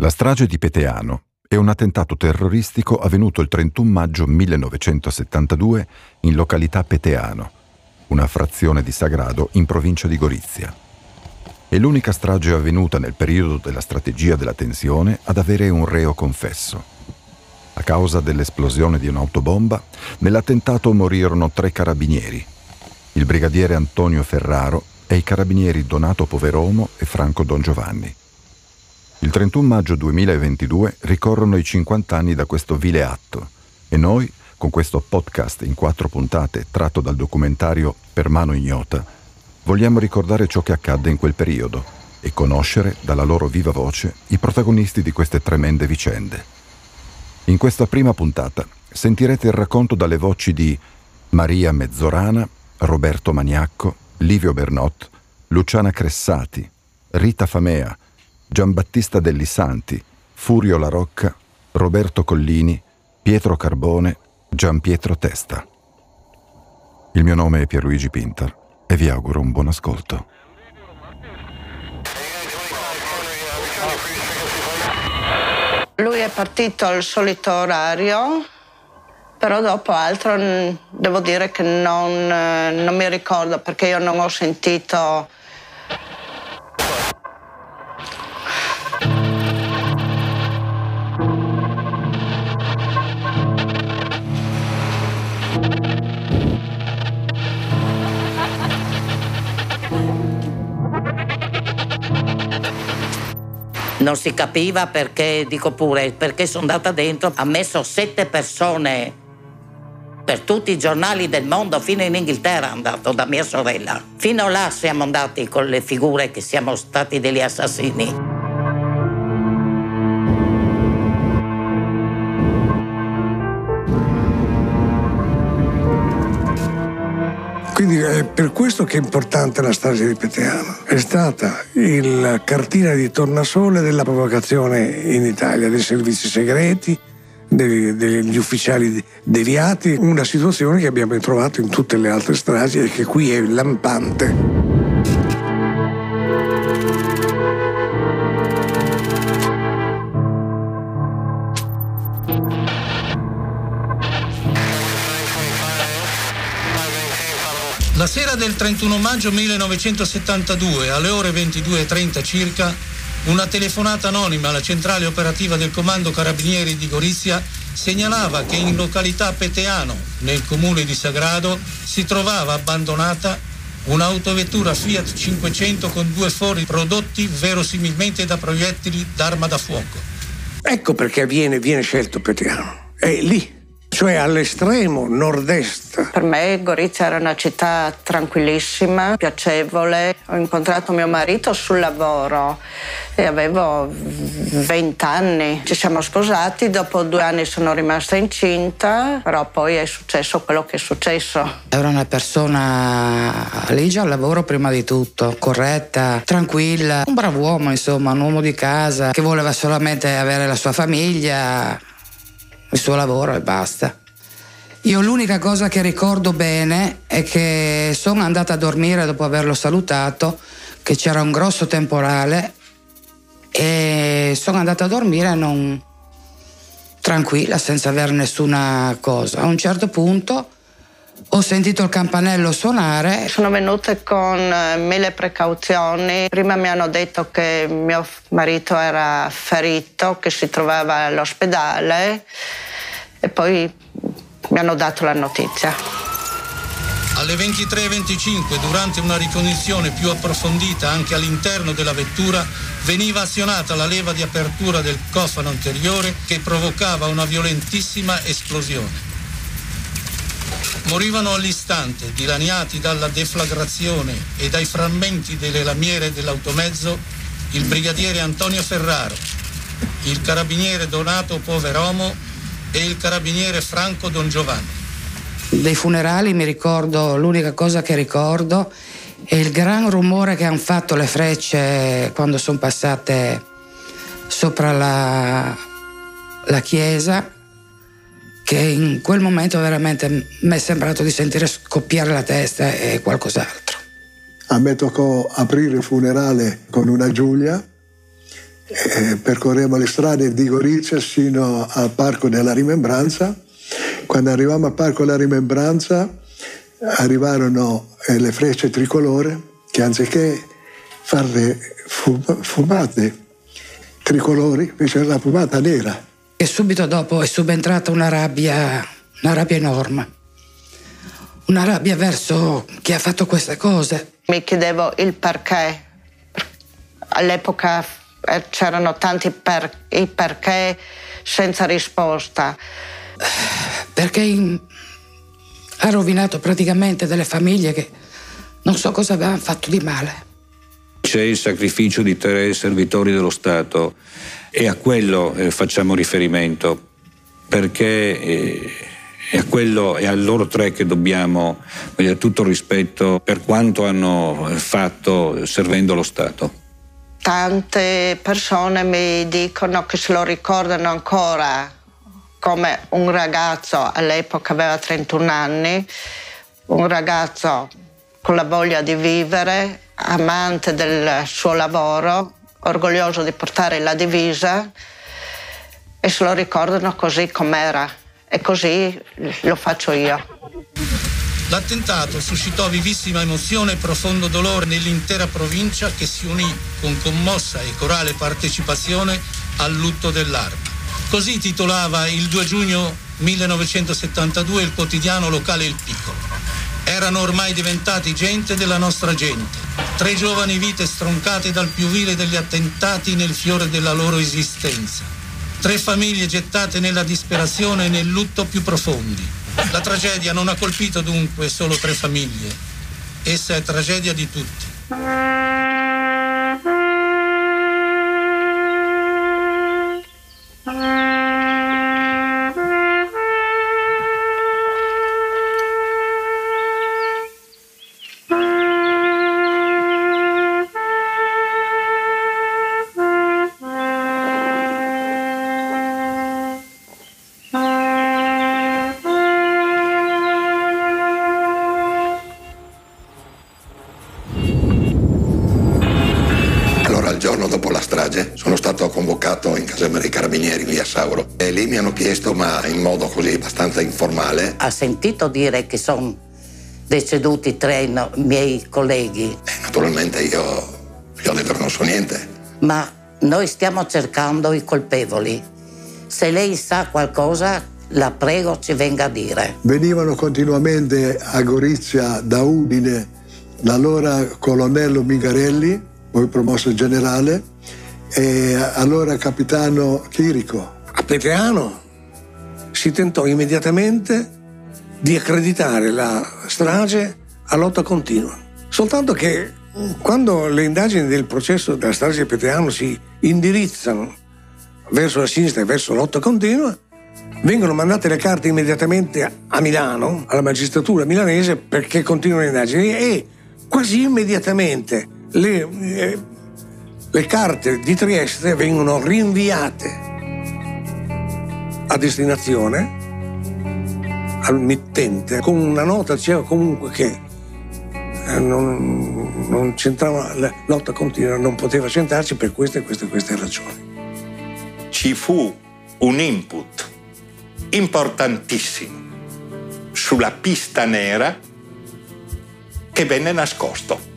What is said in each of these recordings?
La strage di Peteano è un attentato terroristico avvenuto il 31 maggio 1972 in località Peteano, una frazione di Sagrado in provincia di Gorizia. È l'unica strage avvenuta nel periodo della strategia della tensione ad avere un reo confesso. A causa dell'esplosione di un'autobomba, nell'attentato morirono tre carabinieri, il brigadiere Antonio Ferraro e i carabinieri Donato Poveromo e Franco Don Giovanni. Il 31 maggio 2022 ricorrono i 50 anni da questo vile atto e noi, con questo podcast in quattro puntate tratto dal documentario Per mano ignota, vogliamo ricordare ciò che accadde in quel periodo e conoscere dalla loro viva voce i protagonisti di queste tremende vicende. In questa prima puntata sentirete il racconto dalle voci di Maria Mezzorana, Roberto Maniacco, Livio Bernot, Luciana Cressati, Rita Famea, Giambattista Delli Santi, Furio La Rocca, Roberto Collini, Pietro Carbone, Gian Pietro Testa. Il mio nome è Pierluigi Pinter e vi auguro un buon ascolto. Lui è partito al solito orario, però dopo altro devo dire che non, non mi ricordo perché io non ho sentito non si capiva perché, dico pure, perché sono andata dentro, ha messo sette persone per tutti i giornali del mondo, fino in Inghilterra è andato da mia sorella. Fino là siamo andati con le figure che siamo stati degli assassini. È per questo che è importante la strage di Peteano. È stata il cartina di tornasole della provocazione in Italia, dei servizi segreti, degli, degli ufficiali deviati, una situazione che abbiamo trovato in tutte le altre stragi e che qui è lampante. Del 31 maggio 1972, alle ore 22.30 circa, una telefonata anonima alla centrale operativa del Comando Carabinieri di Gorizia segnalava che in località Peteano, nel comune di Sagrado, si trovava abbandonata un'autovettura Fiat 500 con due fori prodotti verosimilmente da proiettili d'arma da fuoco. Ecco perché viene, viene scelto Peteano. È lì cioè all'estremo nord-est. Per me Gorizia era una città tranquillissima, piacevole. Ho incontrato mio marito sul lavoro e avevo 20 anni. Ci siamo sposati, dopo due anni sono rimasta incinta, però poi è successo quello che è successo. Era una persona ligia al lavoro prima di tutto, corretta, tranquilla, un bravo uomo insomma, un uomo di casa che voleva solamente avere la sua famiglia il suo lavoro e basta. Io l'unica cosa che ricordo bene è che sono andata a dormire dopo averlo salutato, che c'era un grosso temporale e sono andata a dormire non tranquilla, senza avere nessuna cosa. A un certo punto ho sentito il campanello suonare. Sono venute con eh, mille precauzioni. Prima mi hanno detto che mio marito era ferito, che si trovava all'ospedale e poi mi hanno dato la notizia. Alle 23.25, durante una ricognizione più approfondita anche all'interno della vettura, veniva azionata la leva di apertura del cofano anteriore che provocava una violentissima esplosione. Morivano all'istante, dilaniati dalla deflagrazione e dai frammenti delle lamiere dell'automezzo, il brigadiere Antonio Ferraro, il carabiniere Donato Poveromo e il carabiniere Franco Don Giovanni. Dei funerali mi ricordo, l'unica cosa che ricordo è il gran rumore che hanno fatto le frecce quando sono passate sopra la, la chiesa che in quel momento veramente mi è sembrato di sentire scoppiare la testa e qualcos'altro. A me toccò aprire il funerale con una Giulia eh, percorremmo le strade di Gorizia sino al Parco della Rimembranza. Quando arrivavamo al Parco della Rimembranza arrivarono eh, le frecce tricolore che anziché farle fumate tricolori fecero la fumata nera. E subito dopo è subentrata una rabbia, una rabbia enorme. Una rabbia verso chi ha fatto queste cose. Mi chiedevo il perché. All'epoca eh, c'erano tanti per, i perché senza risposta. Perché in, ha rovinato praticamente delle famiglie che non so cosa avevano fatto di male. C'è il sacrificio di tre servitori dello Stato e a quello eh, facciamo riferimento perché eh, è a quello e a loro tre che dobbiamo dire, tutto il rispetto per quanto hanno fatto servendo lo Stato. Tante persone mi dicono che se lo ricordano ancora come un ragazzo, all'epoca aveva 31 anni, un ragazzo con la voglia di vivere, amante del suo lavoro, orgoglioso di portare la divisa e se lo ricordano così com'era e così lo faccio io. L'attentato suscitò vivissima emozione e profondo dolore nell'intera provincia che si unì con commossa e corale partecipazione al lutto dell'arma. Così titolava il 2 giugno 1972 il quotidiano locale Il Piccolo. Erano ormai diventati gente della nostra gente, tre giovani vite stroncate dal più vile degli attentati nel fiore della loro esistenza, tre famiglie gettate nella disperazione e nel lutto più profondi. La tragedia non ha colpito dunque solo tre famiglie, essa è tragedia di tutti. Chiesto, ma in modo così abbastanza informale. Ha sentito dire che sono deceduti tre no, miei colleghi? Eh, naturalmente io, io detto non so niente. Ma noi stiamo cercando i colpevoli. Se lei sa qualcosa, la prego ci venga a dire. Venivano continuamente a Gorizia da Udine l'allora colonnello Mingarelli, poi promosso generale, e allora capitano Chirico. A Peteano si tentò immediatamente di accreditare la strage a lotta continua. Soltanto che quando le indagini del processo della strage di Peteano si indirizzano verso la sinistra e verso la lotta continua, vengono mandate le carte immediatamente a Milano, alla magistratura milanese, perché continuano le indagini e quasi immediatamente le, eh, le carte di Trieste vengono rinviate a destinazione al mittente con una nota diceva comunque che eh, non, non, c'entrava la lotta continua, non poteva centrarci per queste e queste e queste ragioni. Ci fu un input importantissimo sulla pista nera che venne nascosto.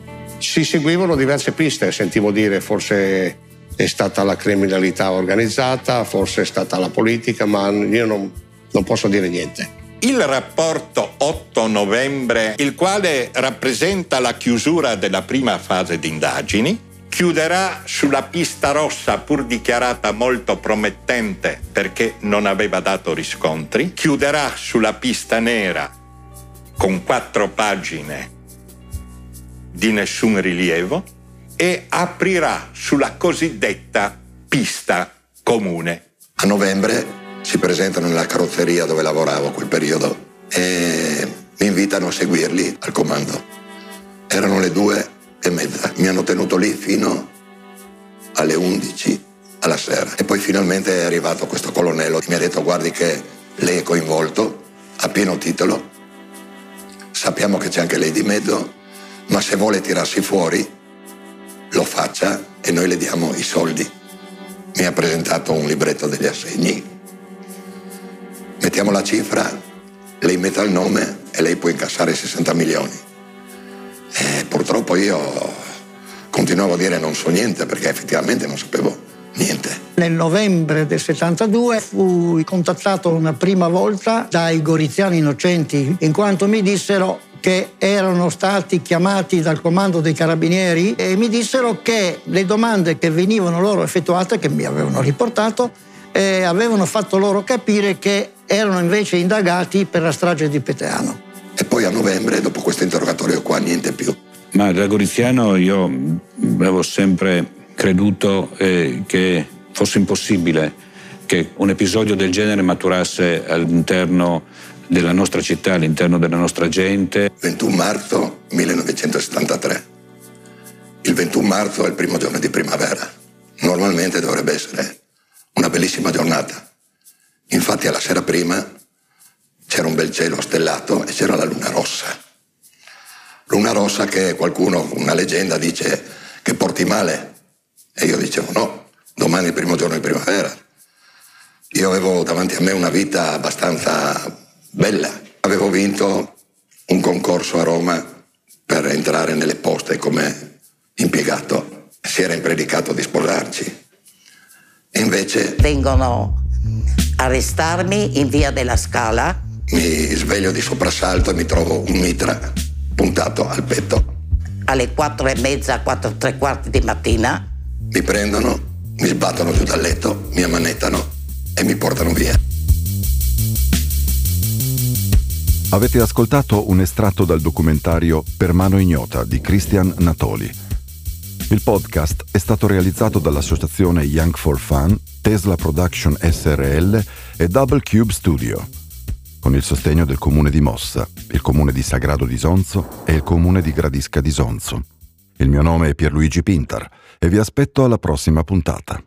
Si seguivano diverse piste, sentivo dire forse è stata la criminalità organizzata, forse è stata la politica, ma io non, non posso dire niente. Il rapporto 8 novembre, il quale rappresenta la chiusura della prima fase di indagini, chiuderà sulla pista rossa pur dichiarata molto promettente perché non aveva dato riscontri, chiuderà sulla pista nera con quattro pagine di nessun rilievo e aprirà sulla cosiddetta pista comune. A novembre si presentano nella carrozzeria dove lavoravo quel periodo e mi invitano a seguirli al comando. Erano le due e mezza, mi hanno tenuto lì fino alle undici alla sera e poi finalmente è arrivato questo colonnello mi ha detto guardi che lei è coinvolto a pieno titolo, sappiamo che c'è anche lei di mezzo, ma se vuole tirarsi fuori lo faccia e noi le diamo i soldi mi ha presentato un libretto degli assegni. Mettiamo la cifra, lei metta il nome e lei può incassare 60 milioni. E purtroppo io continuavo a dire non so niente perché effettivamente non sapevo niente. Nel novembre del 72 fui contattato una prima volta dai goriziani innocenti in quanto mi dissero che erano stati chiamati dal comando dei carabinieri e mi dissero che le domande che venivano loro effettuate, che mi avevano riportato, eh, avevano fatto loro capire che erano invece indagati per la strage di Peteano. E poi a novembre, dopo questo interrogatorio qua, niente più. Ma da goriziano io avevo sempre creduto eh, che fosse impossibile che un episodio del genere maturasse all'interno della nostra città, all'interno della nostra gente. 21 marzo 1973. Il 21 marzo è il primo giorno di primavera. Normalmente dovrebbe essere una bellissima giornata. Infatti alla sera prima c'era un bel cielo stellato e c'era la luna rossa. Luna rossa che qualcuno, una leggenda, dice che porti male. E io dicevo no, domani è il primo giorno di primavera. Io avevo davanti a me una vita abbastanza bella. Avevo vinto un concorso a Roma per entrare nelle poste come impiegato. Si era impredicato di sposarci. E invece... Vengono a arrestarmi in via della Scala. Mi sveglio di soprassalto e mi trovo un mitra puntato al petto. Alle quattro e mezza, quattro tre quarti di mattina. Mi prendono, mi sbattono giù dal letto, mi ammanettano e mi portano via. Avete ascoltato un estratto dal documentario Per mano ignota di Christian Natoli. Il podcast è stato realizzato dall'associazione Young for Fun, Tesla Production SRL e Double Cube Studio, con il sostegno del comune di Mossa, il comune di Sagrado di Sonzo e il comune di Gradisca di Sonzo. Il mio nome è Pierluigi Pintar e vi aspetto alla prossima puntata.